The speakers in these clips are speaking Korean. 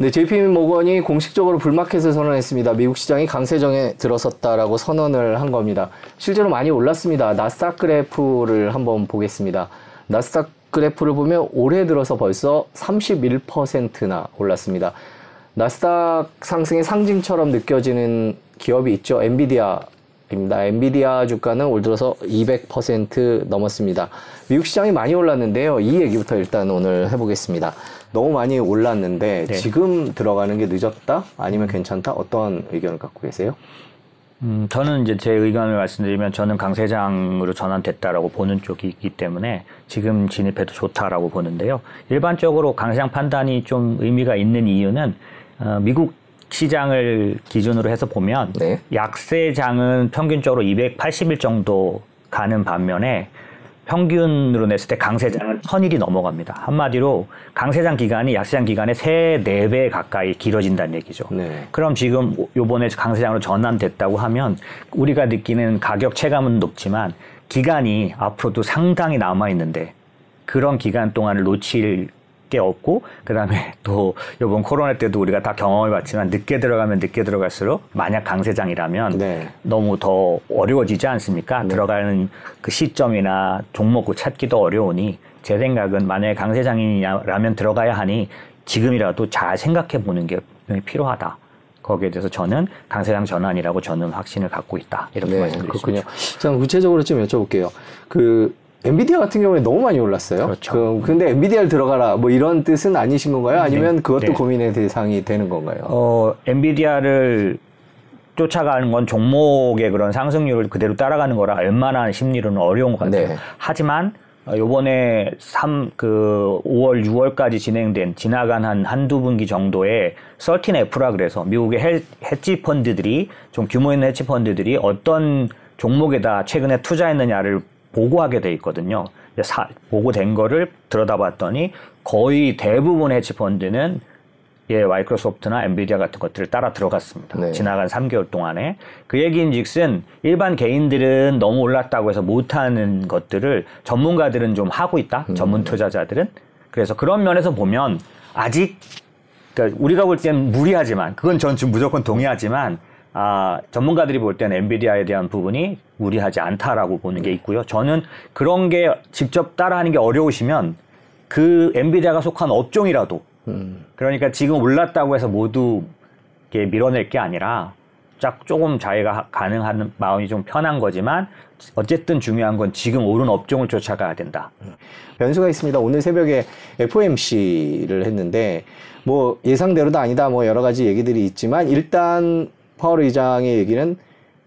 네, JP 모건이 공식적으로 불마켓을 선언했습니다. 미국 시장이 강세정에 들어섰다라고 선언을 한 겁니다. 실제로 많이 올랐습니다. 나스닥 그래프를 한번 보겠습니다. 나스닥 그래프를 보면 올해 들어서 벌써 31%나 올랐습니다. 나스닥 상승의 상징처럼 느껴지는 기업이 있죠. 엔비디아입니다. 엔비디아 주가는 올 들어서 200% 넘었습니다. 미국 시장이 많이 올랐는데요. 이 얘기부터 일단 오늘 해보겠습니다. 너무 많이 올랐는데 네. 지금 들어가는 게 늦었다? 아니면 괜찮다? 어떤 의견을 갖고 계세요? 음, 저는 이제 제 의견을 말씀드리면 저는 강세장으로 전환됐다라고 보는 쪽이기 때문에 지금 진입해도 좋다라고 보는데요. 일반적으로 강세장 판단이 좀 의미가 있는 이유는 어, 미국 시장을 기준으로 해서 보면 네. 약세장은 평균적으로 280일 정도 가는 반면에 평균으로 냈을 때 강세장은 천일이 넘어갑니다. 한마디로 강세장 기간이 약세장 기간의 세, 네 배 가까이 길어진다는 얘기죠. 네. 그럼 지금 요번에 강세장으로 전환됐다고 하면 우리가 느끼는 가격 체감은 높지만 기간이 앞으로도 상당히 남아있는데 그런 기간 동안을 놓칠 게 없고 그다음에 또 이번 코로나 때도 우리가 다 경험해 봤지만 늦게 들어가면 늦게 들어갈수록 만약 강세장이라면 네. 너무 더 어려워지지 않습니까? 네. 들어가는 그 시점이나 종목을 찾기도 어려우니 제 생각은 만약에 강세장이라면 들어가야 하니 지금이라도 잘 생각해 보는 게 필요하다. 거기에 대해서 저는 강세장 전환이라고 저는 확신을 갖고 있다. 이렇게 네, 말씀드리겠습니다. 그렇군요. 자, 구체적으로 좀 여쭤볼게요. 그 엔비디아 같은 경우에 너무 많이 올랐어요. 그렇죠. 그, 근데 엔비디아를 들어가라 뭐 이런 뜻은 아니신 건가요? 아니면 네. 그것도 네. 고민의 대상이 되는 건가요? 어, 엔비디아를 쫓아가는 건 종목의 그런 상승률을 그대로 따라가는 거라 얼마나 심리로는 어려운 것 같아요. 네. 하지만 어, 요번에 3, 그 5월, 6월까지 진행된 지나간 한 한두 분기 정도의 13F라 그래서 미국의 헬, 해치 펀드들이 좀 규모 있는 해치 펀드들이 어떤 종목에다 최근에 투자했느냐를 보고하게 돼 있거든요. 사, 보고된 거를 들여다봤더니 거의 대부분 헤지펀드는 예, 마이크로소프트나 엔비디아 같은 것들을 따라 들어갔습니다. 네. 지나간 3개월 동안에. 그 얘기인 즉슨 일반 개인들은 너무 올랐다고 해서 못하는 것들을 전문가들은 좀 하고 있다. 음. 전문 투자자들은. 그래서 그런 면에서 보면 아직 그러니까 우리가 볼 때는 무리하지만 그건 전 지금 무조건 동의하지만 아, 전문가들이 볼 때는 엔비디아에 대한 부분이 무리하지 않다라고 보는 게 있고요. 저는 그런 게 직접 따라하는 게 어려우시면 그 엔비디아가 속한 업종이라도 음. 그러니까 지금 올랐다고 해서 모두 이렇게 밀어낼 게 아니라 짝 조금 자기가 가능한 마음이 좀 편한 거지만 어쨌든 중요한 건 지금 오른 업종을 쫓아가야 된다. 변수가 있습니다. 오늘 새벽에 FOMC를 했는데 뭐 예상대로도 아니다 뭐 여러 가지 얘기들이 있지만 일단 파월 의장의 얘기는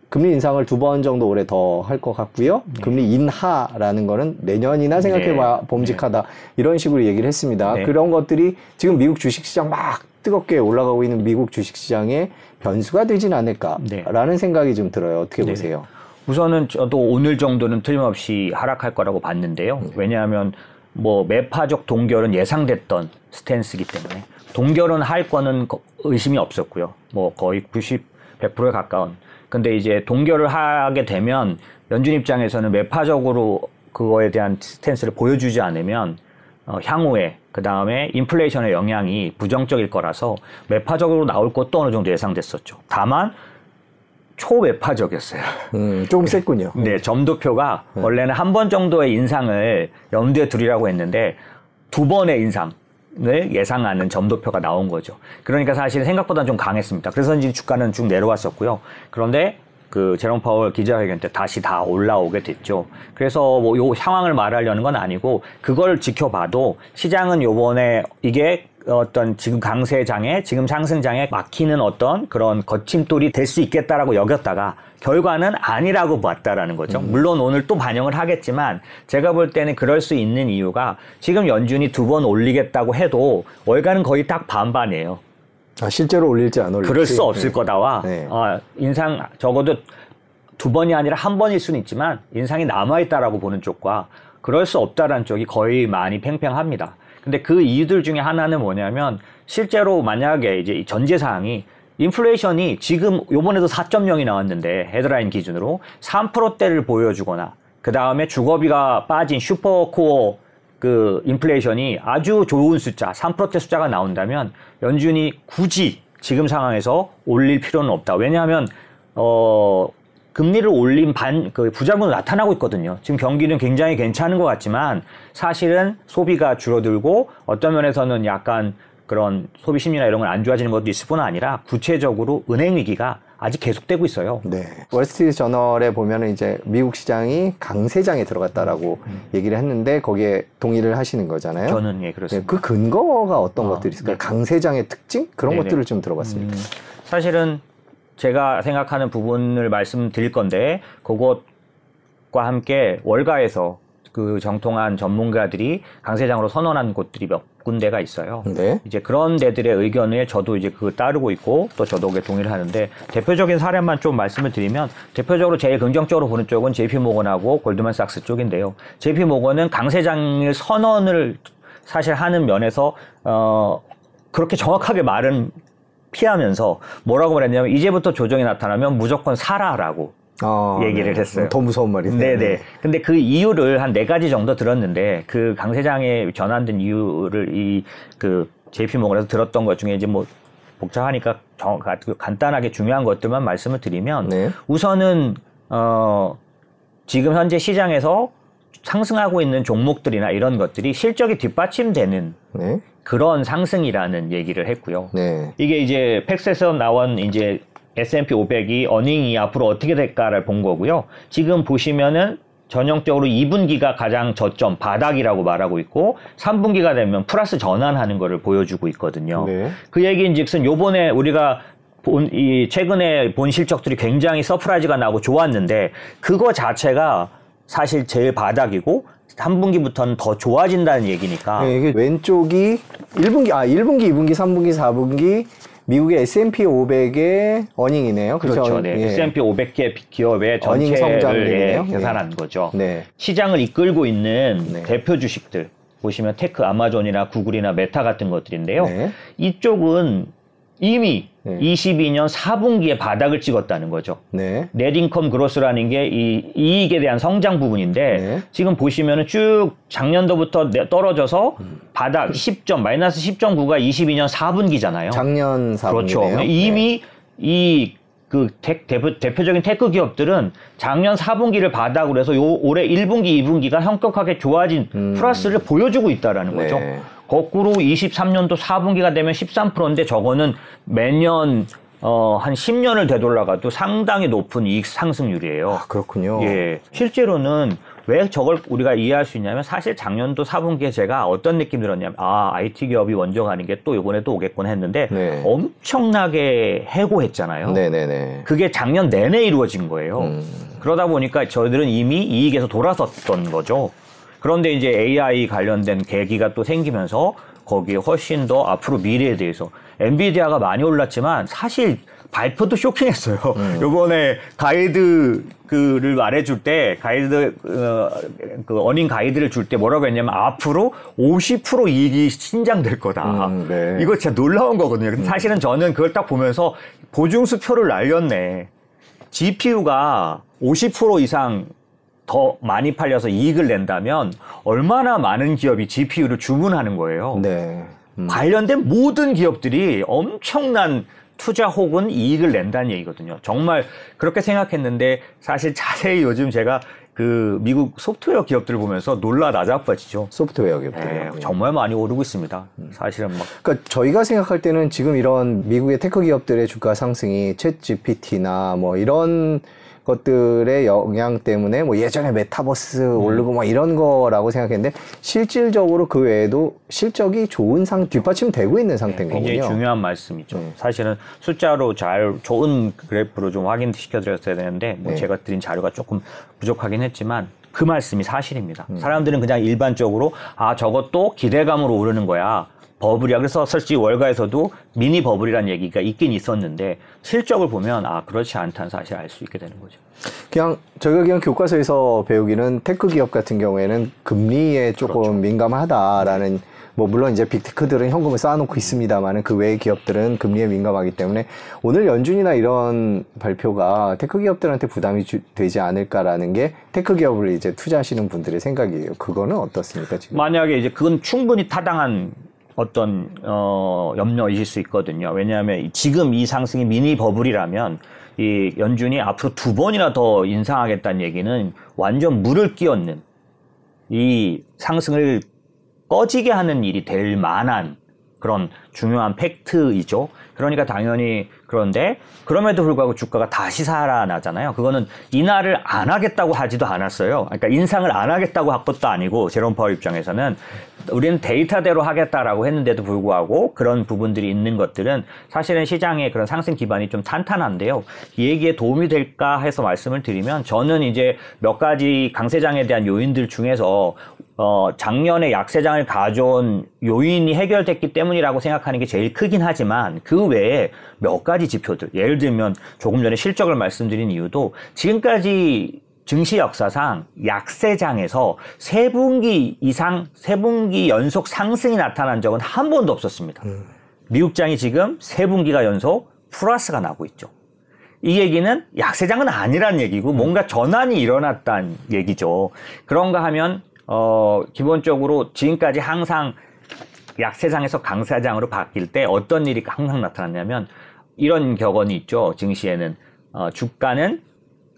금리 인상을 두 번 정도 올해 더 할 것 같고요. 네. 금리 인하라는 거는 내년이나 생각해봐 네. 봄직하다 네. 이런 식으로 얘기를 했습니다. 네. 그런 것들이 지금 미국 주식시장 막 뜨겁게 올라가고 있는 미국 주식시장의 변수가 되진 않을까라는 네. 생각이 좀 들어요. 어떻게 네. 보세요? 우선은 저도 오늘 정도는 틀림없이 하락할 거라고 봤는데요. 왜냐하면 뭐 매파적 동결은 예상됐던 스탠스이기 때문에 동결은 할 거는 의심이 없었고요. 뭐 거의 90 100%에 가까운. 근데 이제 동결을 하게 되면 연준 입장에서는 매파적으로 그거에 대한 스탠스를 보여주지 않으면 어, 향후에 그 다음에 인플레이션의 영향이 부정적일 거라서 매파적으로 나올 것도 어느 정도 예상됐었죠. 다만 초매파적이었어요. 음, 조금 셌군요. 네, 점도표가 네. 원래는 한 번 정도의 인상을 염두에 두리라고 했는데 두 번의 인상 을 예상하는 점도표가 나온 거죠. 그러니까 사실 생각보다 좀 강했습니다. 그래서 이제 주가는 쭉 내려왔었고요. 그런데 그 제롬 파월 기자회견 때 다시 다 올라오게 됐죠. 그래서 뭐 요 상황을 말하려는 건 아니고 그걸 지켜봐도 시장은 요번에 이게 어떤 지금 강세장에 지금 상승장에 막히는 어떤 그런 거침돌이 될 수 있겠다라고 여겼다가 결과는 아니라고 봤다라는 거죠. 음. 물론 오늘 또 반영을 하겠지만 제가 볼 때는 그럴 수 있는 이유가 지금 연준이 두 번 올리겠다고 해도 월가는 거의 딱 반반이에요. 아, 실제로 올릴지 안 올릴지. 그럴 수 없을 네. 거다와 네. 어, 인상 적어도 두 번이 아니라 한 번일 수는 있지만 인상이 남아 있다라고 보는 쪽과 그럴 수 없다라는 쪽이 거의 많이 팽팽합니다. 근데 그 이유들 중에 하나는 뭐냐면 실제로 만약에 이제 전제 사항이 인플레이션이 지금 요번에도 4.0이 나왔는데 헤드라인 기준으로 3%대를 보여주거나 그 다음에 주거비가 빠진 슈퍼코어 그 인플레이션이 아주 좋은 숫자, 3%대 숫자가 나온다면 연준이 굳이 지금 상황에서 올릴 필요는 없다. 왜냐하면 어 금리를 올린 반, 그 부작용은 나타나고 있거든요. 지금 경기는 굉장히 괜찮은 것 같지만 사실은 소비가 줄어들고 어떤 면에서는 약간 그런 소비 심리나 이런 건 안 좋아지는 것도 있을 뿐 아니라 구체적으로 은행 위기가 아직 계속되고 있어요. 네. 월스트리트 저널에 보면은 이제 미국 시장이 강세장에 들어갔다라고 음. 얘기를 했는데 거기에 동의를 하시는 거잖아요. 저는 예 그렇습니다. 네, 그 근거가 어떤 아, 것들이 있을까요? 네. 강세장의 특징 그런 네네. 것들을 좀 들어봤습니다. 음, 사실은 제가 생각하는 부분을 말씀드릴 건데 그것과 함께 월가에서 그 정통한 전문가들이 강세장으로 선언한 곳들이 몇 군데가 있어요. 네. 이제 그런 데들의 의견을 저도 이제 그 따르고 있고 또 저도 그게 동의를 하는데 대표적인 사례만 좀 말씀을 드리면 대표적으로 제일 긍정적으로 보는 쪽은 JP 모건하고 골드만삭스 쪽인데요. JP 모건은 강세장을 선언을 사실 하는 면에서 어 그렇게 정확하게 말은 피하면서 뭐라고 말했냐면 이제부터 조정이 나타나면 무조건 사라라고 어, 얘기를 네. 했어요. 더 무서운 말이네요. 네네. 근데 그 이유를 한 네 가지 정도 들었는데 그 강 세장에 전환된 이유를 이 그 JP 모건에서 들었던 것 중에 이제 뭐 복잡하니까 정, 간단하게 중요한 것들만 말씀을 드리면 네. 우선은 어 지금 현재 시장에서 상승하고 있는 종목들이나 이런 것들이 실적이 뒷받침되는 네. 그런 상승이라는 얘기를 했고요. 네. 이게 이제 팩스에서 나온 이제 S&P 500이 earning이 앞으로 어떻게 될까를 본 거고요. 지금 보시면은 전형적으로 2분기가 가장 저점 바닥이라고 말하고 있고 3분기가 되면 플러스 전환하는 것을 보여주고 있거든요. 네. 그 얘기인즉슨 요번에 우리가 본, 이 최근에 본 실적들이 굉장히 surprise가 나고 좋았는데 그거 자체가 사실 제일 바닥이고 3분기부터는 더 좋아진다는 얘기니까. 네, 이게 왼쪽이 1분기, 아, 1분기, 2분기, 3분기, 4분기 미국의 S&P 500의 earning이네요. 그렇죠. 그렇죠. 네. 예. S&P 500개 기업의 전체를 예, 계산한 네. 거죠. 네. 시장을 이끌고 있는 네. 대표 주식들 보시면 tech, 아마존이나 구글이나 메타 같은 것들인데요. 네. 이쪽은 이미 네. 22년 4분기에 바닥을 찍었다는 거죠. 네. net income growth라는 게 이 이익에 대한 성장 부분인데 네. 지금 보시면은 쭉 작년도부터 떨어져서 음. 바닥 10점 마이너스 10.9가 22년 4분기잖아요. 작년 4분기 그렇죠. 네. 이미 이 그 대표, 대표적인 tech 기업들은 작년 4분기를 바닥으로 해서 요 올해 1분기, 2분기가 현격하게 좋아진 음. 플러스를 보여주고 있다라는 거죠. 네. 거꾸로 23년도 4분기가 되면 13%인데 저거는 매년 어, 한 10년을 되돌아가도 상당히 높은 이익 상승률이에요. 아, 그렇군요. 예. 실제로는 왜 저걸 우리가 이해할 수 있냐면 사실 작년도 4분기에 제가 어떤 느낌 들었냐면 아, IT 기업이 가는 게 또 이번에 또 오겠구나 했는데 네. 엄청나게 해고했잖아요. 네네 네. 그게 작년 내내 이루어진 거예요. 음. 그러다 보니까 저희들은 이미 이익에서 돌아섰던 거죠. 그런데 이제 AI 관련된 계기가 또 생기면서 거기에 훨씬 더 앞으로 미래에 대해서 엔비디아가 많이 올랐지만 사실 발표도 쇼킹했어요. 음. 요번에 가이드 그를 말해줄 때 가이드 어, 그 어닝 가이드를 줄 때 뭐라고 했냐면 앞으로 50% 이익이 신장될 거다. 음, 네. 이거 진짜 놀라운 거거든요. 근데 음. 사실은 저는 그걸 딱 보면서 보증수표를 날렸네. GPU가 50% 이상 더 많이 팔려서 이익을 낸다면 얼마나 많은 기업이 GPU를 주문하는 거예요. 네. 음. 관련된 모든 기업들이 엄청난 투자 혹은 이익을 낸다는 얘기거든요. 정말 그렇게 생각했는데 사실 자세히 요즘 제가 그 미국 소프트웨어 기업들을 보면서 놀라 나자빠지죠. 소프트웨어 기업들. 네, 정말 많이 오르고 있습니다. 음. 사실은 막. 그러니까 저희가 생각할 때는 지금 이런 미국의 테크 기업들의 주가 상승이 챗 GPT나 뭐 이런 것들의 영향 때문에 뭐 예전에 메타버스 음. 오르고 뭐 이런 거라고 생각했는데 실질적으로 그 외에도 실적이 좋은 상 뒷받침되고 있는 상태인 네, 굉장히 거군요. 중요한 말씀이죠. 네. 사실은 숫자로 잘 좋은 그래프로 좀 확인시켜 드렸어야 되는데 뭐 네. 제가 드린 자료가 조금 부족하긴 했지만 그 말씀이 사실입니다. 음. 사람들은 그냥 일반적으로 아 저것도 기대감으로 오르는 거야. 버블이야. 그래서 솔직히 월가에서도 미니 버블이라는 얘기가 있긴 있었는데 실적을 보면 아 그렇지 않다는 사실 알수 있게 되는 거죠. 그냥 저희가 그냥 교과서에서 배우기는 테크 기업 같은 경우에는 금리에 조금 그렇죠. 민감하다라는 뭐 물론 이제 빅테크들은 현금을 쌓아놓고 있습니다만은 그 외의 기업들은 금리에 민감하기 때문에 오늘 연준이나 이런 발표가 테크 기업들한테 부담이 주, 되지 않을까라는 게 테크 기업을 이제 투자하시는 분들의 생각이에요. 그거는 어떻습니까 지금? 만약에 이제 그건 충분히 타당한 어떤 어 염려이실 수 있거든요. 왜냐하면 지금 이 상승이 미니 버블이라면 이 연준이 앞으로 두 번이나 더 인상하겠다는 얘기는 완전 물을 끼얹는 이 상승을 꺼지게 하는 일이 될 만한 그런 중요한 팩트이죠. 그러니까 당연히 그런데 그럼에도 불구하고 주가가 다시 살아나잖아요. 그거는 인하를 안 하겠다고 하지도 않았어요. 그러니까 인상을 안 하겠다고 한 것도 아니고 제롬 파월 입장에서는 우리는 데이터대로 하겠다라고 했는데도 불구하고 그런 부분들이 있는 것들은 사실은 시장의 그런 상승 기반이 좀 탄탄한데요. 이 얘기에 도움이 될까 해서 말씀을 드리면 저는 이제 몇 가지 강세장에 대한 요인들 중에서 어, 작년에 약세장을 가져온 요인이 해결됐기 때문이라고 생각하는 게 제일 크긴 하지만 그 외에 몇 가지 지표들, 예를 들면 조금 전에 실적을 말씀드린 이유도 지금까지 증시 역사상 약세장에서 세 분기 이상, 세 분기 연속 상승이 나타난 적은 한 번도 없었습니다. 음. 미국장이 지금 세 분기가 연속 플러스가 나고 있죠. 이 얘기는 약세장은 아니란 얘기고 뭔가 전환이 일어났다는 얘기죠. 그런가 하면 어 기본적으로 지금까지 항상 약세장에서 강세장으로 바뀔 때 어떤 일이 항상 나타났냐면 이런 격언이 있죠. 증시에는 어, 주가는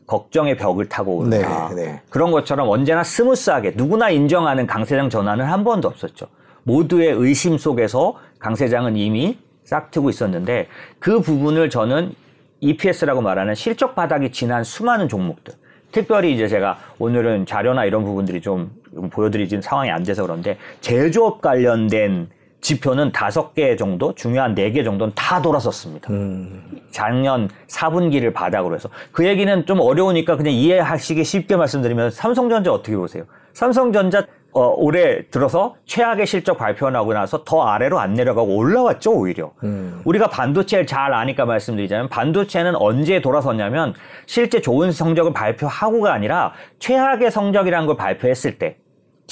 걱정의 벽을 타고 오른다. 네, 네. 그런 것처럼 언제나 스무스하게 누구나 인정하는 강세장 전환은 한 번도 없었죠. 모두의 의심 속에서 강세장은 이미 싹트고 있었는데 그 부분을 저는 EPS라고 말하는 실적 바닥이 지난 수많은 종목들 특별히 이제 제가 오늘은 자료나 이런 부분들이 좀 보여드리진 상황이 안 돼서 그런데 제조업 관련된 지표는 다섯 개 정도, 중요한 네 개 정도는 다 돌아섰습니다. 음. 작년 4분기를 바닥으로 해서. 그 얘기는 좀 어려우니까 그냥 이해하시기 쉽게 말씀드리면 삼성전자 어떻게 보세요? 삼성전자 어, 올해 들어서 최악의 실적 발표하고 나서 더 아래로 안 내려가고 올라왔죠, 오히려. 음. 우리가 반도체를 잘 아니까 말씀드리자면 반도체는 언제 돌아섰냐면 실제 좋은 성적을 발표하고가 아니라 최악의 성적이라는 걸 발표했을 때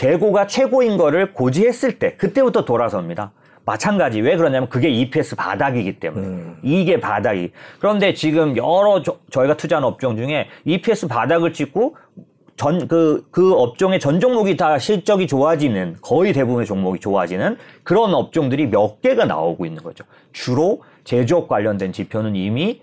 재고가 최고인 거를 고지했을 때 그때부터 돌아섭니다. 마찬가지 왜 그러냐면 그게 EPS 바닥이기 때문에 음. 이게 바닥이 그런데 지금 여러 저, 저희가 투자한 업종 중에 EPS 바닥을 찍고 전 그그 그 업종의 전 종목이 다 실적이 좋아지는 거의 대부분의 종목이 좋아지는 그런 업종들이 몇 개가 나오고 있는 거죠. 주로 제조업 관련된 지표는 이미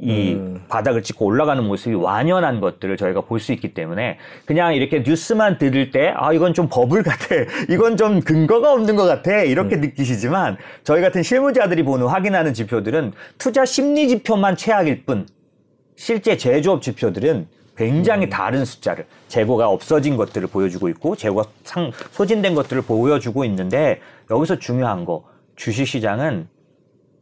이 음. 바닥을 찍고 올라가는 모습이 완연한 것들을 저희가 볼 수 있기 때문에 그냥 이렇게 뉴스만 들을 때 아 이건 좀 버블 같아 이건 좀 근거가 없는 것 같아 이렇게 음. 느끼시지만 저희 같은 실무자들이 보는 확인하는 지표들은 투자 심리 지표만 최악일 뿐 실제 제조업 지표들은 굉장히 음. 다른 숫자를 재고가 없어진 것들을 보여주고 있고 재고가 상, 소진된 것들을 보여주고 있는데 여기서 중요한 거 주식시장은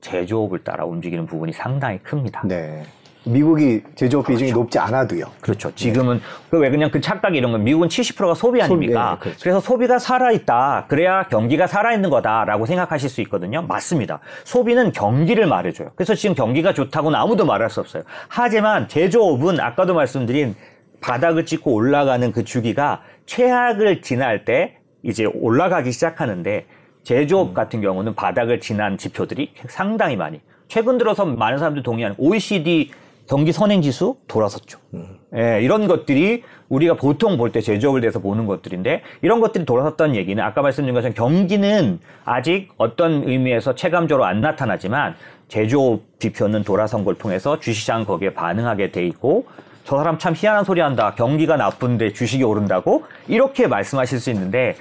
제조업을 따라 움직이는 부분이 상당히 큽니다. 네. 미국이 제조업 그렇죠. 비중이 높지 않아도요. 그렇죠. 지금은 네. 왜 그냥 그 착각이 이런 건 미국은 70%가 소비 아닙니까? 소비, 네, 그렇죠. 그래서 소비가 살아 있다. 그래야 경기가 살아 있는 거다라고 생각하실 수 있거든요. 맞습니다. 소비는 경기를 말해줘요. 그래서 지금 경기가 좋다고는 아무도 말할 수 없어요. 하지만 제조업은 아까도 말씀드린 바닥을 찍고 올라가는 그 주기가 최악을 지날 때 이제 올라가기 시작하는데 제조업 음. 같은 경우는 바닥을 지난 지표들이 상당히 많이 최근 들어서 많은 사람들이 동의하는 OECD 경기 선행 지수 돌아섰죠. 음. 예, 이런 것들이 우리가 보통 볼 때 제조업을 대해서 보는 것들인데 이런 것들이 돌아섰다는 얘기는 아까 말씀드린 것처럼 경기는 아직 어떤 의미에서 체감적으로 안 나타나지만 제조업 지표는 돌아선 걸 통해서 주시장 거기에 반응하게 돼 있고 저 사람 참 희한한 소리 한다. 경기가 나쁜데 주식이 오른다고? 이렇게 말씀하실 수 있는데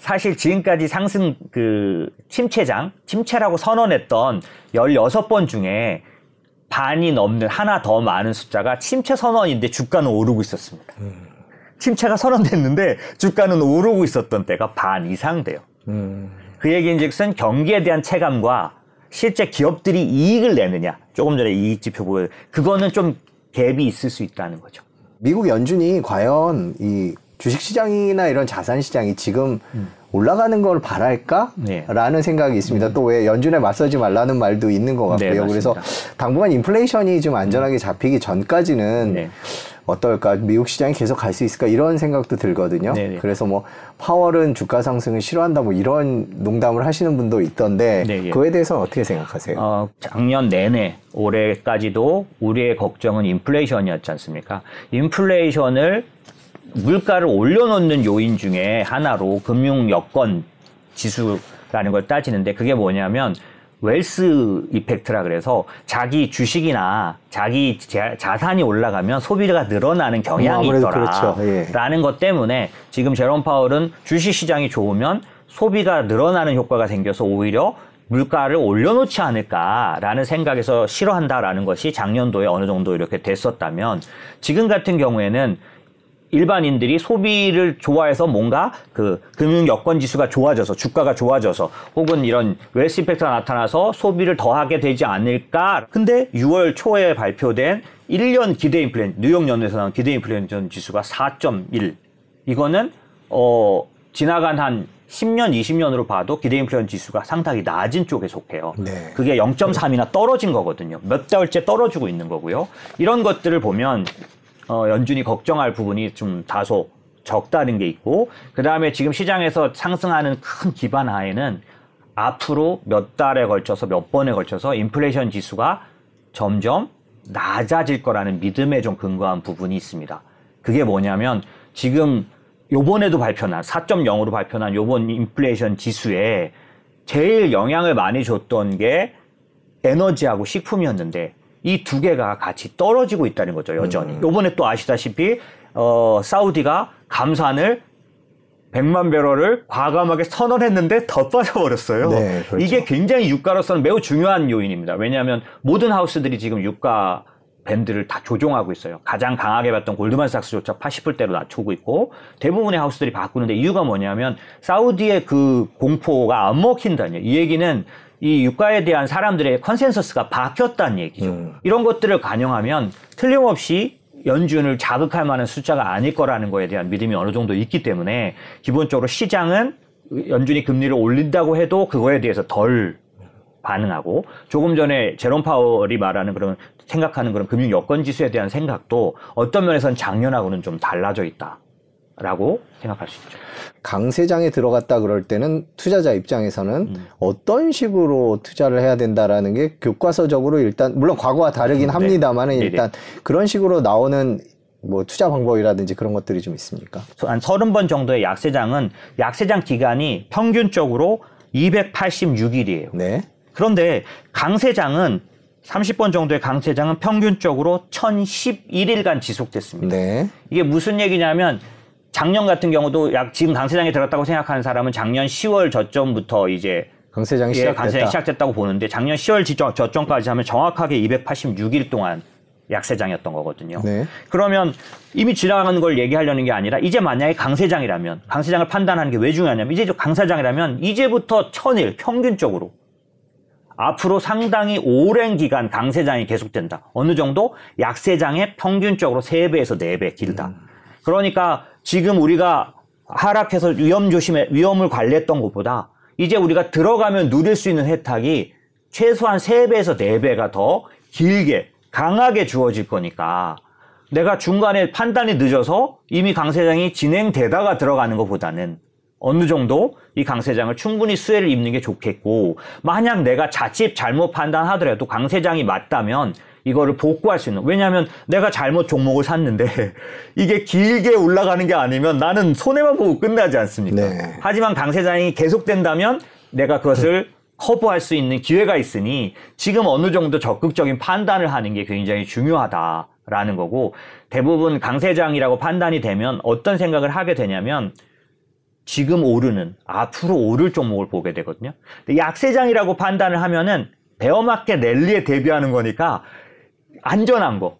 사실 지금까지 상승 그 침체장, 침체라고 선언했던 16번 중에 반이 넘는 하나 더 많은 숫자가 침체 선언인데 주가는 오르고 있었습니다. 음. 침체가 선언됐는데 주가는 오르고 있었던 때가 반 이상 돼요. 음. 그 얘기인즉슨 경기에 대한 체감과 실제 기업들이 이익을 내느냐 조금 전에 이익 지표 보여 그거는 좀 갭이 있을 수 있다는 거죠. 미국 연준이 과연 이 주식시장이나 이런 자산시장이 지금 음. 올라가는 걸 바랄까? 네. 라는 생각이 있습니다. 음. 또왜 연준에 맞서지 말라는 말도 있는 것 네, 같고요. 네, 그래서 당분간 인플레이션이 좀 안전하게 잡히기 전까지는 네. 어떨까? 미국 시장이 계속 갈 수 있을까? 이런 생각도 들거든요. 네네. 네. 그래서 뭐 파월은 주가 상승을 싫어한다 뭐 이런 농담을 하시는 분도 있던데 네네. 예. 그에 대해서 어떻게 생각하세요? 어, 작년 내내 올해까지도 우리의 걱정은 인플레이션이었지 않습니까? 인플레이션을 물가를 올려놓는 요인 중에 하나로 금융 여건 지수라는 걸 따지는데 그게 뭐냐면 웰스 이펙트라 그래서 자기 주식이나 자기 자, 산이 올라가면 소비가 늘어나는 경향이 있더라라는 그렇죠. 예. 것 때문에 지금 제롬 파월은 주식 시장이 좋으면 소비가 늘어나는 효과가 생겨서 오히려 물가를 올려놓지 않을까라는 생각에서 싫어한다라는 것이 작년도에 어느 정도 이렇게 됐었다면 지금 같은 경우에는 일반인들이 소비를 좋아해서 뭔가 그 금융 여건 지수가 좋아져서 주가가 좋아져서 혹은 이런 웰스 이펙트가 나타나서 소비를 더 하게 되지 않을까. 근데 6월 초에 발표된 1년 기대 인플레 뉴욕 연에서 나온 기대 인플레이션 지수가 4.1. 이거는 어 지나간 한 10년, 20년으로 봐도 기대 인플레이션 지수가 상당히 낮은 쪽에 속해요. 네. 그게 0.3이나 떨어진 거거든요. 몇 달째 떨어지고 있는 거고요. 이런 것들을 보면 어, 연준이 걱정할 부분이 좀 다소 적다는 게 있고 그 다음에 지금 시장에서 상승하는 큰 기반 하에는 앞으로 몇 달에 걸쳐서 몇 번에 걸쳐서 인플레이션 지수가 점점 낮아질 거라는 믿음에 좀 근거한 부분이 있습니다. 그게 뭐냐면 지금 요번에도 발표난 4.0으로 발표난 요번 인플레이션 지수에 제일 영향을 많이 줬던 게 에너지하고 식품이었는데 이 두 개가 같이 떨어지고 있다는 거죠, 여전히. 음. 요번에 또 아시다시피, 어, 사우디가 감산을 100만 배럴을 과감하게 선언했는데 더 빠져버렸어요. 네, 그렇죠. 이게 굉장히 유가로서는 매우 중요한 요인입니다. 왜냐하면 모든 하우스들이 지금 유가 밴드를 다 조정하고 있어요. 가장 강하게 봤던 골드만삭스조차 80불대로 낮추고 있고 대부분의 하우스들이 바꾸는데 이유가 뭐냐면 사우디의 그 공포가 안 먹힌다는 이 얘기는 이 유가에 대한 사람들의 컨센서스가 바뀌었다는 얘기죠. 음. 이런 것들을 반영하면 틀림없이 연준을 자극할 만한 숫자가 아닐 거라는 거에 대한 믿음이 어느 정도 있기 때문에 기본적으로 시장은 연준이 금리를 올린다고 해도 그거에 대해서 덜 반응하고 조금 전에 제롬 파월이 말하는 그런 생각하는 그런 금융 여건 지수에 대한 생각도 어떤 면에서는 작년하고는 좀 달라져 있다 라고 생각할 수 있죠. 강세장에 들어갔다 그럴 때는 투자자 입장에서는 음. 어떤 식으로 투자를 해야 된다라는 게 교과서적으로 일단 물론 과거와 다르긴 네. 합니다만은 네. 일단 그런 식으로 나오는 뭐 투자 방법이라든지 그런 것들이 좀 있습니까? 한 서른 번 정도의 약세장은 약세장 기간이 평균적으로 286일이에요. 네. 그런데 강세장은 30번 정도의 강세장은 평균적으로 1011일간 지속됐습니다. 네. 이게 무슨 얘기냐면 작년 같은 경우도 약 지금 강세장에 들었다고 생각하는 사람은 작년 10월 저점부터 이제 강세장이, 예, 시작됐다. 강세장이 시작됐다고 보는데 작년 10월 지점, 저점까지 하면 정확하게 286일 동안 약세장이었던 거거든요. 네. 그러면 이미 지나가는 걸 얘기하려는 게 아니라 이제 만약에 강세장이라면 강세장을 판단하는 게 왜 중요하냐면 이제 강세장이라면 이제부터 천일 평균적으로 앞으로 상당히 오랜 기간 강세장이 계속된다. 어느 정도 약세장의 평균적으로 3배에서 4배 길다. 음. 그러니까 지금 우리가 하락해서 위험 조심에 위험을 관리했던 것보다 이제 우리가 들어가면 누릴 수 있는 혜택이 최소한 3배에서 4배가 더 길게 강하게 주어질 거니까 내가 중간에 판단이 늦어서 이미 강세장이 진행되다가 들어가는 것보다는 어느 정도 이 강세장을 충분히 수혜를 입는 게 좋겠고 만약 내가 자칫 잘못 판단하더라도 강세장이 맞다면 이거를 복구할 수 있는. 왜냐하면 내가 잘못 종목을 샀는데 이게 길게 올라가는 게 아니면 나는 손해만 보고 끝나지 않습니까? 네. 하지만 강세장이 계속된다면 내가 그것을 커버할 수 있는 기회가 있으니 지금 어느 정도 적극적인 판단을 하는 게 굉장히 중요하다라는 거고 대부분 강세장이라고 판단이 되면 어떤 생각을 하게 되냐면 지금 오르는 앞으로 오를 종목을 보게 되거든요. 약세장이라고 판단을 하면은 베어마켓 랠리에 대비하는 거니까 안전한 거,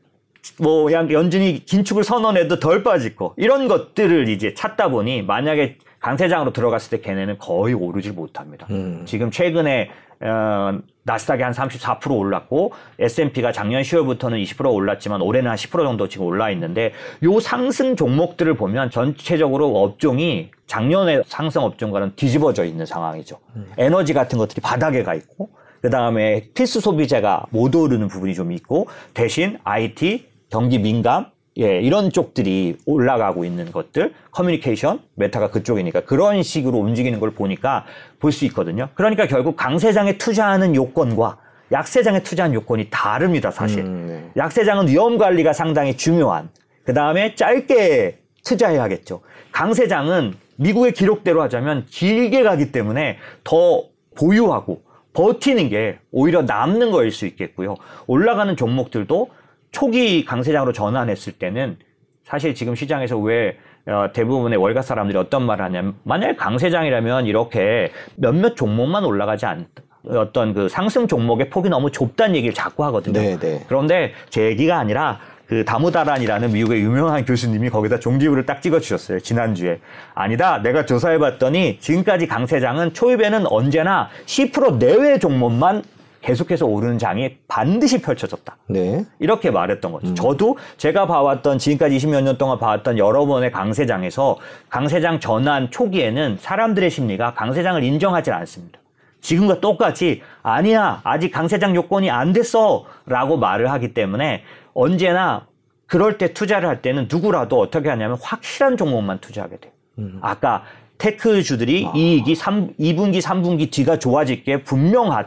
뭐 그냥 연준이 긴축을 선언해도 덜 빠질 거 이런 것들을 이제 찾다 보니 만약에 강세장으로 들어갔을 때 걔네는 거의 오르질 못합니다. 음. 지금 최근에 어, 나스닥이 한 34% 올랐고 S&P가 작년 10월부터는 20% 올랐지만 올해는 한 10% 정도 지금 올라 있는데 요 상승 종목들을 보면 전체적으로 업종이 작년에 상승 업종과는 뒤집어져 있는 상황이죠. 음. 에너지 같은 것들이 바닥에 가 있고 그 다음에 필수 소비재가 못 오르는 부분이 좀 있고 대신 IT, 경기 민감 예, 이런 쪽들이 올라가고 있는 것들, 커뮤니케이션, 메타가 그쪽이니까 그런 식으로 움직이는 걸 보니까 볼 수 있거든요. 그러니까 결국 강세장에 투자하는 요건과 약세장에 투자하는 요건이 다릅니다, 사실. 음, 네. 약세장은 위험 관리가 상당히 중요한, 그 다음에 짧게 투자해야겠죠. 강세장은 미국의 기록대로 하자면 길게 가기 때문에 더 보유하고 버티는 게 오히려 남는 거일 수 있겠고요. 올라가는 종목들도 초기 강세장으로 전환했을 때는 사실 지금 시장에서 왜 어, 대부분의 월가 사람들이 어떤 말을 하냐면 만약에 강세장이라면 이렇게 몇몇 종목만 올라가지 않 어떤 그 상승 종목의 폭이 너무 좁다는 얘기를 자꾸 하거든요. 네네. 네. 그런데 제 얘기가 아니라 그 다무다란이라는 미국의 유명한 교수님이 거기다 종지부를 딱 찍어주셨어요. 지난주에. 아니다. 내가 조사해봤더니 지금까지 강세장은 초입에는 언제나 10% 내외 종목만 계속해서 오르는 장이 반드시 펼쳐졌다. 네. 이렇게 말했던 거죠. 음. 저도 제가 봐왔던 지금까지 20몇 년 동안 봐왔던 여러 번의 강세장에서 강세장 전환 초기에는 사람들의 심리가 강세장을 인정하지 않습니다. 지금과 똑같이 아니야 아직 강세장 요건이 안 됐어라고 말을 하기 때문에 언제나 그럴 때 투자를 할 때는 누구라도 어떻게 하냐면 확실한 종목만 투자하게 돼요. 음. 아까 테크주들이 아. 이익이 3, 2분기, 3분기 뒤가 좋아질 게 분명한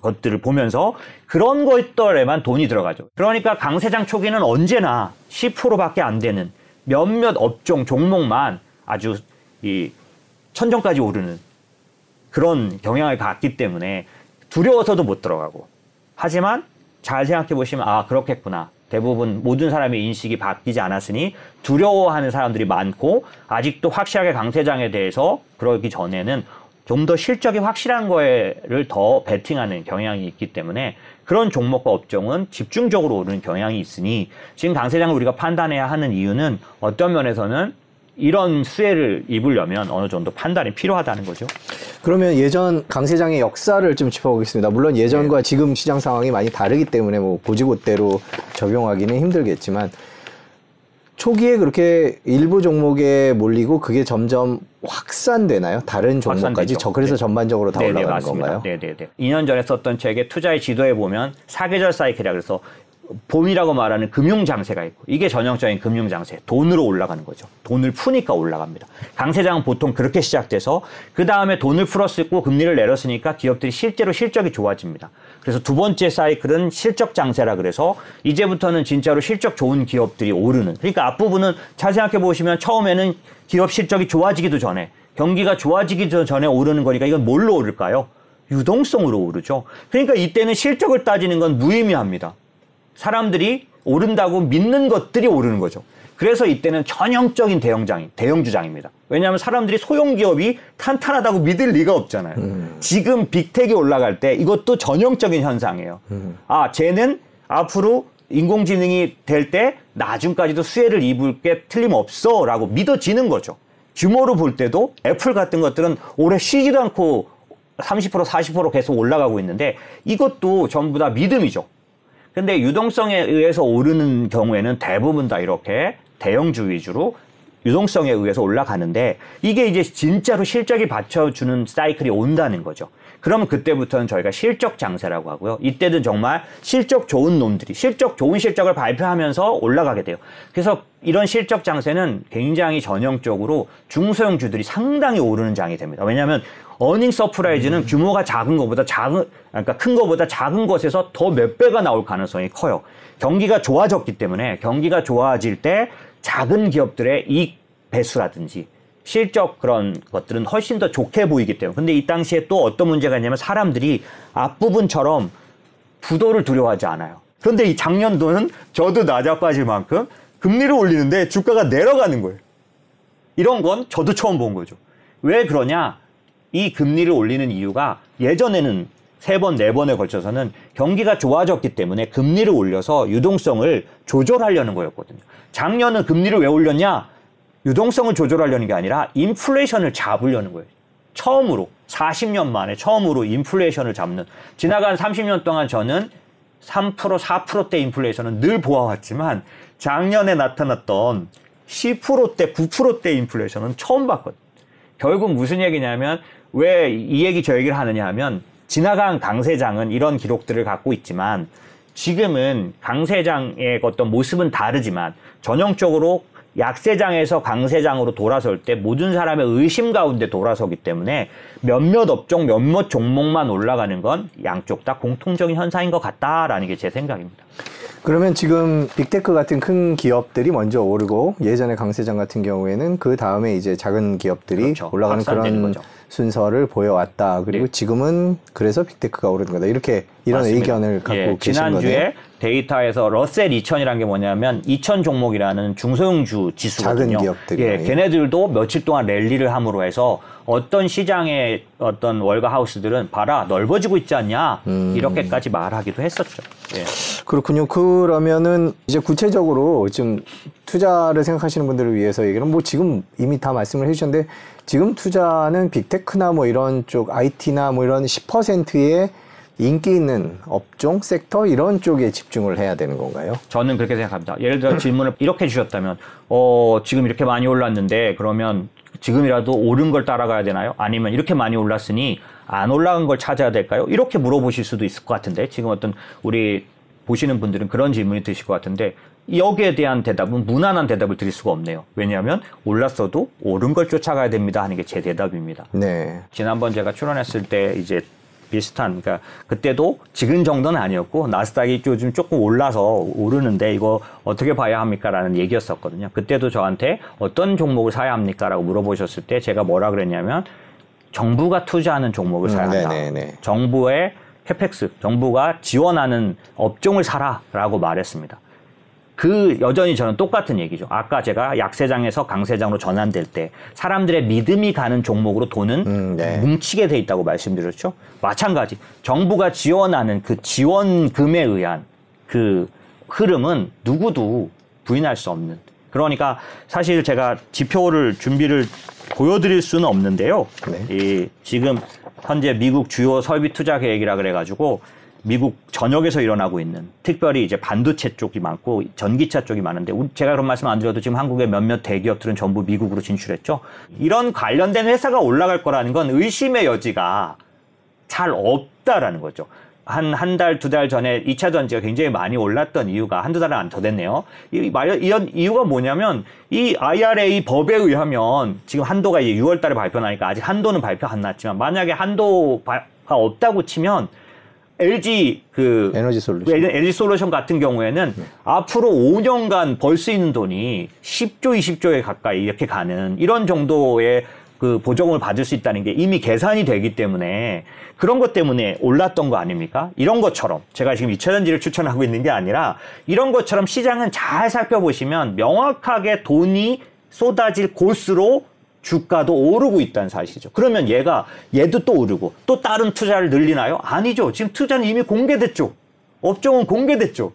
것들을 보면서 그런 것들에만 돈이 들어가죠. 그러니까 강세장 초기는 언제나 10%밖에 안 되는 몇몇 업종 종목만 아주 이 천정까지 오르는 그런 경향을 갖기 때문에 두려워서도 못 들어가고 하지만 잘 생각해 보시면 아 그렇겠구나. 대부분 모든 사람의 인식이 바뀌지 않았으니 두려워하는 사람들이 많고 아직도 확실하게 강세장에 대해서 그러기 전에는 좀 더 실적이 확실한 거에를 더 베팅하는 경향이 있기 때문에 그런 종목과 업종은 집중적으로 오르는 경향이 있으니 지금 강세장을 우리가 판단해야 하는 이유는 어떤 면에서는 이런 수혜를 입으려면 어느 정도 판단이 필요하다는 거죠. 그러면 예전 강세장의 역사를 좀 짚어보겠습니다. 물론 예전과 네. 지금 시장 상황이 많이 다르기 때문에 뭐 고지고대로 적용하기는 힘들겠지만 초기에 그렇게 일부 종목에 몰리고 그게 점점 확산되나요? 다른 종목까지? 저 그래서 네. 전반적으로 다 네네, 올라가는 맞습니다. 건가요? 네네네. 2년 전에 썼던 책의 투자의 지도에 보면 사계절 사이클이라 그래서 봄이라고 말하는 금융 장세가 있고 이게 전형적인 금융 장세 돈으로 올라가는 거죠 돈을 푸니까 올라갑니다 강세장은 보통 그렇게 시작돼서 그 다음에 돈을 풀었고 금리를 내렸으니까 기업들이 실제로 실적이 좋아집니다 그래서 두 번째 사이클은 실적 장세라 그래서 이제부터는 진짜로 실적 좋은 기업들이 오르는 그러니까 앞부분은 잘 생각해 보시면 처음에는 기업 실적이 좋아지기도 전에 경기가 좋아지기도 전에 오르는 거니까 이건 뭘로 오를까요? 유동성으로 오르죠. 그러니까 이때는 실적을 따지는 건 무의미합니다. 사람들이 오른다고 믿는 것들이 오르는 거죠. 그래서 이때는 전형적인 대형장이 대형주장입니다. 왜냐하면 사람들이 소형 기업이 탄탄하다고 믿을 리가 없잖아요. 음. 지금 빅텍이 올라갈 때 이것도 전형적인 현상이에요. 음. 아, 쟤는 앞으로 인공지능이 될 때 나중까지도 수혜를 입을 게 틀림없어라고 믿어지는 거죠. 규모로 볼 때도 애플 같은 것들은 올해 쉬지도 않고 30% 40% 계속 올라가고 있는데 이것도 전부 다 믿음이죠. 근데 유동성에 의해서 오르는 경우에는 대부분 다 이렇게 대형주 위주로 유동성에 의해서 올라가는데 이게 이제 진짜로 실적이 받쳐주는 사이클이 온다는 거죠. 그러면 그때부터는 저희가 실적 장세라고 하고요. 이때는 정말 실적 좋은 놈들이 실적 좋은 실적을 발표하면서 올라가게 돼요. 그래서 이런 실적 장세는 굉장히 전형적으로 중소형주들이 상당히 오르는 장이 됩니다. 왜냐하면 어닝 서프라이즈는 음. 규모가 작은 것보다 작은 그러니까 큰 것보다 작은 것에서 더 몇 배가 나올 가능성이 커요. 경기가 좋아졌기 때문에 경기가 좋아질 때 작은 기업들의 이익 배수라든지 실적 그런 것들은 훨씬 더 좋게 보이기 때문에. 근데 이 당시에 또 어떤 문제가 있냐면 사람들이 앞부분처럼 부도를 두려워하지 않아요. 그런데 이 작년도는 저도 낮아빠질 만큼 금리를 올리는데 주가가 내려가는 거예요. 이런 건 저도 처음 본 거죠. 왜 그러냐? 이 금리를 올리는 이유가 예전에는 세 번, 네 번에 걸쳐서는 경기가 좋아졌기 때문에 금리를 올려서 유동성을 조절하려는 거였거든요. 작년은 금리를 왜 올렸냐? 유동성을 조절하려는 게 아니라 인플레이션을 잡으려는 거예요. 처음으로 40년 만에 처음으로 인플레이션을 잡는 지나간 30년 동안 저는 3% 4%대 인플레이션은 늘 보아왔지만 작년에 나타났던 10%대 9%대 인플레이션은 처음 봤거든요. 결국 무슨 얘기냐면 왜 이 얘기 저 얘기를 하느냐 하면 지나간 강세장은 이런 기록들을 갖고 있지만 지금은 강세장의 어떤 모습은 다르지만 전형적으로 약세장에서 강세장으로 돌아설 때 모든 사람의 의심 가운데 돌아서기 때문에 몇몇 업종, 몇몇 종목만 올라가는 건 양쪽 다 공통적인 현상인 것 같다라는 게 제 생각입니다. 그러면 지금 빅테크 같은 큰 기업들이 먼저 오르고 예전에 강세장 같은 경우에는 그 다음에 이제 작은 기업들이 그렇죠. 올라가는 그런 거죠. 순서를 보여왔다. 그리고 네. 지금은 그래서 빅테크가 오르는 거다. 이렇게 이런 맞습니다. 의견을 갖고 예, 계신 지난주에 거네요. 데이터에서 러셀 2000이라는 게 뭐냐면 2000 종목이라는 중소형주 지수거든요. 작은 기업들. 예, 걔네들도 며칠 동안 랠리를 함으로 해서 어떤 시장의 어떤 월가 하우스들은 봐라 넓어지고 있지 않냐 음. 이렇게까지 말하기도 했었죠. 예. 그렇군요. 그러면은 이제 구체적으로 지금 투자를 생각하시는 분들을 위해서 얘기는 뭐 지금 이미 다 말씀을 해주셨는데 지금 투자는 빅테크나 뭐 이런 쪽 IT나 뭐 이런 10%의 인기 있는 업종, 섹터 이런 쪽에 집중을 해야 되는 건가요? 저는 그렇게 생각합니다. 예를 들어 질문을 이렇게 주셨다면, 어, 지금 이렇게 많이 올랐는데 그러면 지금이라도 오른 걸 따라가야 되나요? 아니면 이렇게 많이 올랐으니 안 올라간 걸 찾아야 될까요? 이렇게 물어보실 수도 있을 것 같은데 지금 어떤 우리 보시는 분들은 그런 질문이 드실 것 같은데 여기에 대한 대답은 무난한 대답을 드릴 수가 없네요. 왜냐하면 올랐어도 오른 걸 쫓아가야 됩니다 하는 게 제 대답입니다. 네. 지난번 제가 출연했을 때 이제 비슷한 그러니까 그때도 지금 정도는 아니었고 나스닥이 요즘 조금 올라서 오르는데 이거 어떻게 봐야 합니까라는 얘기였었거든요. 그때도 저한테 어떤 종목을 사야 합니까라고 물어보셨을 때 제가 뭐라 그랬냐면 정부가 투자하는 종목을 사야 한다. 음, 정부의 캐펙스, 정부가 지원하는 업종을 사라라고 말했습니다. 그 여전히 저는 똑같은 얘기죠. 아까 제가 약세장에서 강세장으로 전환될 때 사람들의 믿음이 가는 종목으로 돈은 음, 네. 뭉치게 돼 있다고 말씀드렸죠. 마찬가지 정부가 지원하는 그 지원금에 의한 그 흐름은 누구도 부인할 수 없는. 그러니까 사실 제가 지표를 준비를 보여드릴 수는 없는데요. 네. 이 지금 현재 미국 주요 설비 투자 계획이라 그래가지고 미국 전역에서 일어나고 있는 특별히 이제 반도체 쪽이 많고 전기차 쪽이 많은데 제가 그런 말씀 안 드려도 지금 한국의 몇몇 대기업들은 전부 미국으로 진출했죠. 이런 관련된 회사가 올라갈 거라는 건 의심의 여지가 잘 없다라는 거죠. 한, 한 달, 두 달 전에 2차 전지가 굉장히 많이 올랐던 이유가 한두 달은 안 더 됐네요. 이, 이런 이유가 뭐냐면 이 IRA 법에 의하면 지금 한도가 이제 6월 달에 발표나니까 아직 한도는 발표 안 났지만 만약에 한도가 없다고 치면 LG 그 에너지 솔루션 LG 솔루션 같은 경우에는 네. 앞으로 5년간 벌 수 있는 돈이 10조 20조에 가까이 이렇게 가는 이런 정도의 그 보정을 받을 수 있다는 게 이미 계산이 되기 때문에 그런 것 때문에 올랐던 거 아닙니까? 이런 것처럼 제가 지금 2차전지를 추천하고 있는 게 아니라 이런 것처럼 시장은 잘 살펴보시면 명확하게 돈이 쏟아질 곳으로 주가도 오르고 있다는 사실이죠. 그러면 얘가 얘도 또 오르고 또 다른 투자를 늘리나요? 아니죠. 지금 투자는 이미 공개됐죠. 업종은 공개됐죠.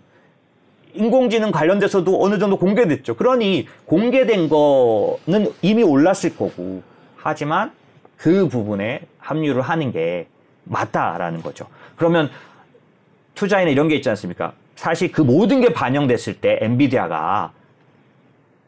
인공지능 관련돼서도 어느 정도 공개됐죠. 그러니 공개된 거는 이미 올랐을 거고 하지만 그 부분에 합류를 하는 게 맞다라는 거죠. 그러면 투자에는 이런 게 있지 않습니까? 사실 그 모든 게 반영됐을 때 엔비디아가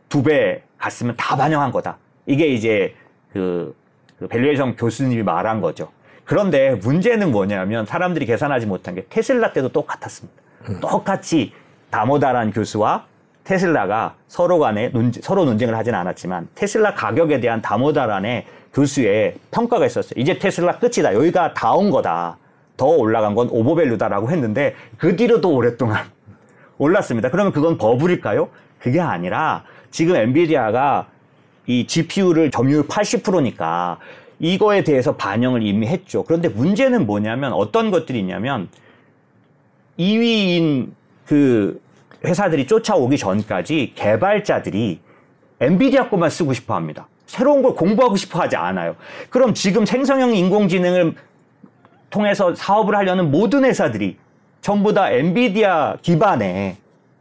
두 배 갔으면 다 반영한 거다. 이게 이제 그, 그 밸류에이션 교수님이 말한 거죠. 그런데 문제는 뭐냐면 사람들이 계산하지 못한 게 테슬라 때도 똑같았습니다. 음. 똑같이 다모다란 교수와 테슬라가 서로 간에 논쟁, 서로 논쟁을 하진 않았지만 테슬라 가격에 대한 다모다란의 교수의 평가가 있었어요. 이제 테슬라 끝이다. 여기가 다 온 거다. 더 올라간 건 오버밸류다라고 했는데 그 뒤로도 오랫동안 올랐습니다. 그러면 그건 버블일까요? 그게 아니라 지금 엔비디아가 이 GPU를 점유율 80%니까 이거에 대해서 반영을 이미 했죠. 그런데 문제는 뭐냐면 어떤 것들이 있냐면 2위인 그 회사들이 쫓아오기 전까지 개발자들이 엔비디아 것만 쓰고 싶어 합니다. 새로운 걸 공부하고 싶어 하지 않아요. 그럼 지금 생성형 인공지능을 통해서 사업을 하려는 모든 회사들이 전부 다 엔비디아 기반의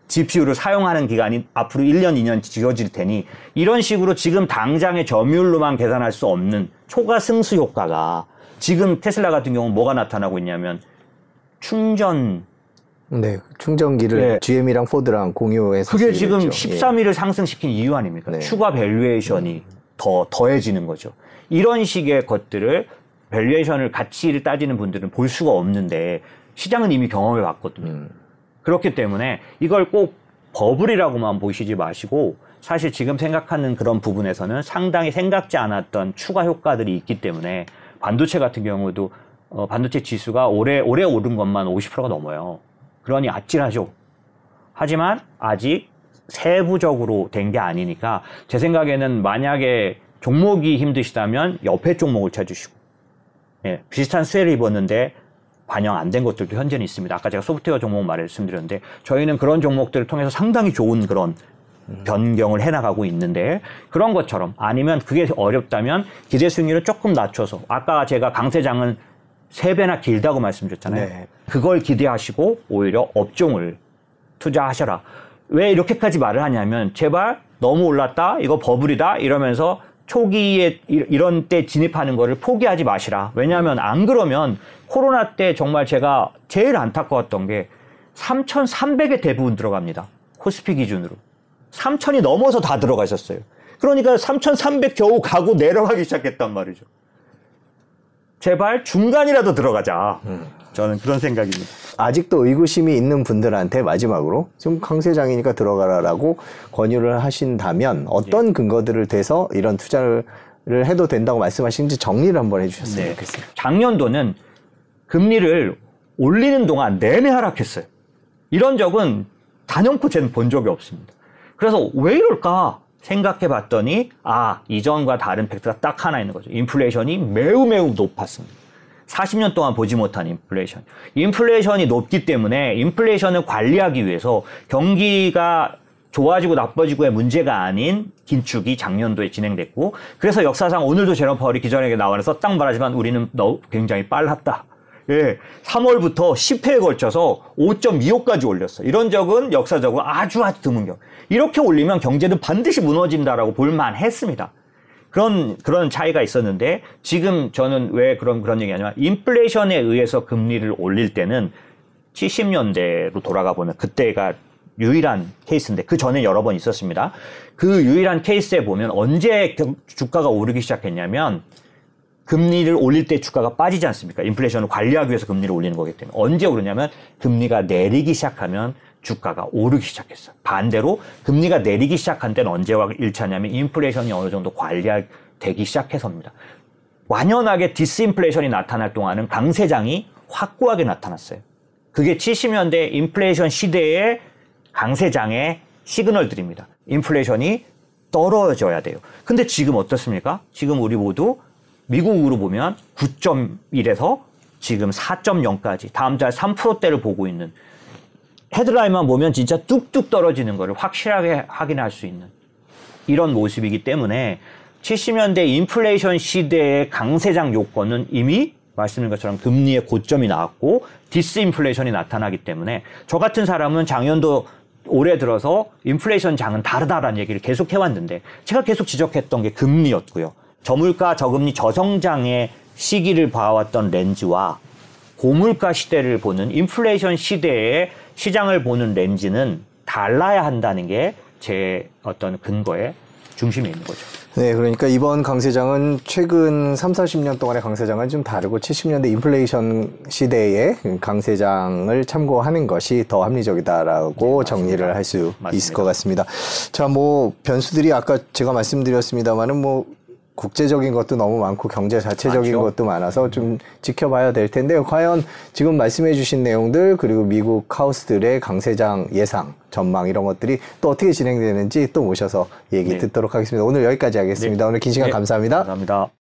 GPU를 사용하는 기간이 앞으로 1년, 2년 지어질 테니 이런 식으로 지금 당장의 점유율로만 계산할 수 없는 초과 승수 효과가 지금 테슬라 같은 경우는 뭐가 나타나고 있냐면 충전 네, 충전기를 네. GM이랑 포드랑 공유해서 그게 지금 했죠. 예. 13위를 상승시킨 이유 아닙니까? 네. 추가 밸류에이션이 더 더해지는 거죠. 이런 식의 것들을 밸류에이션을 가치를 따지는 분들은 볼 수가 없는데 시장은 이미 경험해 봤거든요. 음. 그렇기 때문에 이걸 꼭 버블이라고만 보시지 마시고 사실 지금 생각하는 그런 부분에서는 상당히 생각지 않았던 추가 효과들이 있기 때문에 반도체 같은 경우도 어, 반도체 지수가 올해 올해 오른 것만 50%가 넘어요. 그러니 아찔하죠. 하지만 아직 세부적으로 된 게 아니니까 제 생각에는 만약에 종목이 힘드시다면 옆에 종목을 찾으시고 예, 비슷한 수혜를 입었는데 반영 안 된 것들도 현재는 있습니다. 아까 제가 소프트웨어 종목 말씀드렸는데 저희는 그런 종목들을 통해서 상당히 좋은 그런 변경을 해나가고 있는데 그런 것처럼 아니면 그게 어렵다면 기대 수익률을 조금 낮춰서 아까 제가 강세장은 세 배나 길다고 말씀드렸잖아요. 네. 그걸 기대하시고 오히려 업종을 투자하셔라. 왜 이렇게까지 말을 하냐면 제발 너무 올랐다 이거 버블이다 이러면서 초기에 이- 이런 때 진입하는 거를 포기하지 마시라. 왜냐하면 안 그러면 코로나 때 정말 제가 제일 안타까웠던 게 3,300에 대부분 들어갑니다. 코스피 기준으로. 3,000이 넘어서 다 들어가 있었어요. 그러니까 3,300 겨우 가고 내려가기 시작했단 말이죠. 제발 중간이라도 들어가자. 저는 그런 생각입니다. 아직도 의구심이 있는 분들한테 마지막으로 좀 강세장이니까 들어가라라고 권유를 하신다면 어떤 예. 근거들을 대서 이런 투자를 해도 된다고 말씀하시는지 정리를 한번 해주셨으면 네. 좋겠습니다. 작년도는 금리를 올리는 동안 내내 하락했어요. 이런 적은 단연코 쟤는 본 적이 없습니다. 그래서 왜 이럴까 생각해 봤더니 아 이전과 다른 팩트가 딱 하나 있는 거죠. 인플레이션이 매우 매우 높았습니다. 40년 동안 보지 못한 인플레이션. 인플레이션이 높기 때문에 인플레이션을 관리하기 위해서 경기가 좋아지고 나빠지고의 문제가 아닌 긴축이 작년도에 진행됐고 그래서 역사상 오늘도 제롬 파월이 기존에게 나와서 딱 말하지만 우리는 너 굉장히 빨랐다. 예, 3월부터 10회에 걸쳐서 5.25까지 올렸어. 이런 적은 역사적으로 아주 아주 드문 경. 이렇게 올리면 경제는 반드시 무너진다라고 볼만 했습니다. 그런 그런 차이가 있었는데 지금 저는 왜 그런 그런 얘기하냐면 인플레이션에 의해서 금리를 올릴 때는 70년대로 돌아가 보면 그때가 유일한 케이스인데 그 전에 여러 번 있었습니다. 그 유일한 케이스에 보면 언제 경- 주가가 오르기 시작했냐면 금리를 올릴 때 주가가 빠지지 않습니까? 인플레이션을 관리하기 위해서 금리를 올리는 거기 때문에 언제 오르냐면 금리가 내리기 시작하면 주가가 오르기 시작했어요. 반대로 금리가 내리기 시작한 때는 언제와 일치하냐면 인플레이션이 어느 정도 관리되기 시작해서입니다. 완연하게 디스인플레이션이 나타날 동안은 강세장이 확고하게 나타났어요. 그게 70년대 인플레이션 시대의 강세장의 시그널들입니다. 인플레이션이 떨어져야 돼요. 근데 지금 어떻습니까? 지금 우리 모두 미국으로 보면 9.1에서 지금 4.0까지 다음 달 3%대를 보고 있는 헤드라인만 보면 진짜 뚝뚝 떨어지는 것을 확실하게 확인할 수 있는 이런 모습이기 때문에 70년대 인플레이션 시대의 강세장 요건은 이미 말씀드린 것처럼 금리의 고점이 나왔고 디스인플레이션이 나타나기 때문에 저 같은 사람은 작년도 올해 들어서 인플레이션 장은 다르다라는 얘기를 계속 해왔는데 제가 계속 지적했던 게 금리였고요. 저물가 저금리 저성장의 시기를 봐왔던 렌즈와 고물가 시대를 보는 인플레이션 시대의 시장을 보는 렌즈는 달라야 한다는 게 제 어떤 근거의 중심에 있는 거죠. 네, 그러니까 이번 강세장은 최근 3, 40년 동안의 강세장은 좀 다르고 70년대 인플레이션 시대의 강세장을 참고하는 것이 더 합리적이다라고 정리를 할 수 있을 것 같습니다. 자, 뭐 변수들이 아까 제가 말씀드렸습니다만은 뭐 국제적인 것도 너무 많고 경제 자체적인 많죠. 것도 많아서 좀 지켜봐야 될 텐데 과연 지금 말씀해 주신 내용들 그리고 미국 하우스들의 강세장 예상 전망 이런 것들이 또 어떻게 진행되는지 또 모셔서 얘기 네. 듣도록 하겠습니다. 오늘 여기까지 하겠습니다. 오늘 긴 시간 네, 감사합니다. 감사합니다.